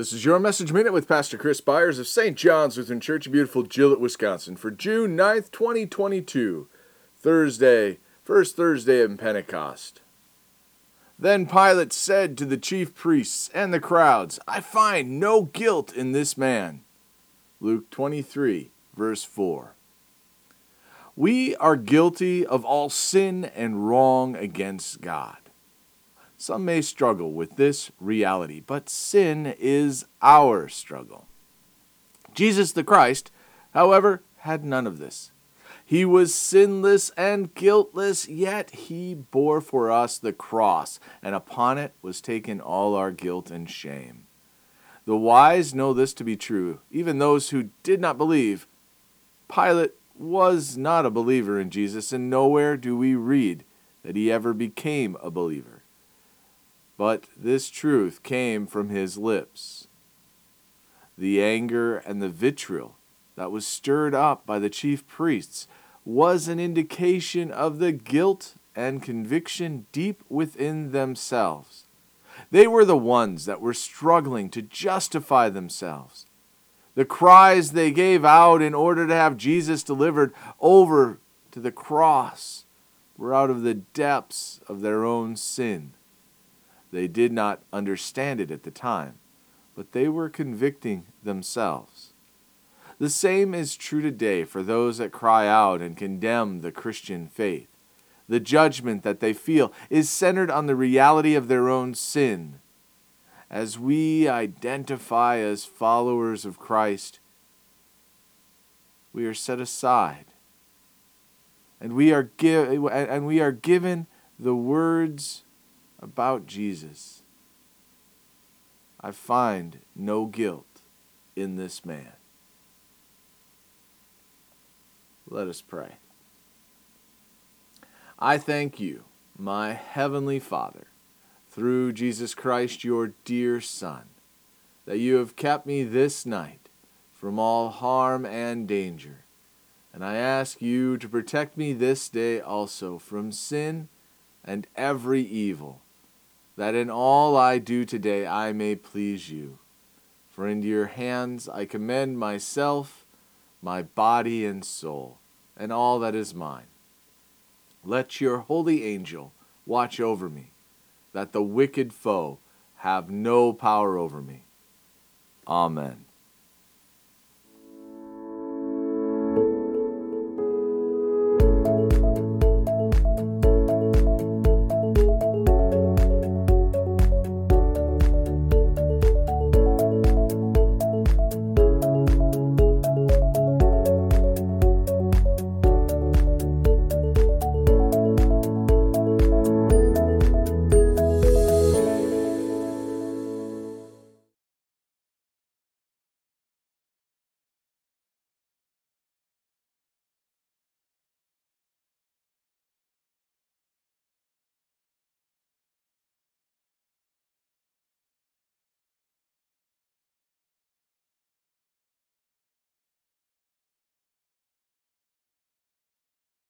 This is your message minute with Pastor Chris Byers of St. John's Lutheran Church in beautiful Gillett, Wisconsin for June 9th, 2022, Thursday, first Thursday of Pentecost. Then Pilate said to the chief priests and the crowds, I find no guilt in this man. Luke 23, verse 4. We are guilty of all sin and wrong against God. Some may struggle with this reality, but sin is our struggle. Jesus the Christ, however, had none of this. He was sinless and guiltless, yet he bore for us the cross, and upon it was taken all our guilt and shame. The wise know this to be true, even those who did not believe. Pilate was not a believer in Jesus, and nowhere do we read that he ever became a believer but this truth came from his lips. The anger and the vitriol that was stirred up by the chief priests was an indication of the guilt and conviction deep within themselves. They were the ones that were struggling to justify themselves. The cries they gave out in order to have Jesus delivered over to the cross were out of the depths of their own sin. They did not understand it at the time, but they were convicting themselves. The same is true today for those that cry out and condemn the Christian faith. The judgment that they feel is centered on the reality of their own sin. As we identify as followers of Christ, we are set aside and we are, give, and we are given the words about Jesus, I find no guilt in this man. Let us pray. I thank you, my heavenly Father, through Jesus Christ, your dear Son, that you have kept me this night from all harm and danger. And I ask you to protect me this day also from sin and every evil that in all I do today I may please you. For into your hands I commend myself, my body and soul, and all that is mine. Let your holy angel watch over me, that the wicked foe have no power over me. Amen.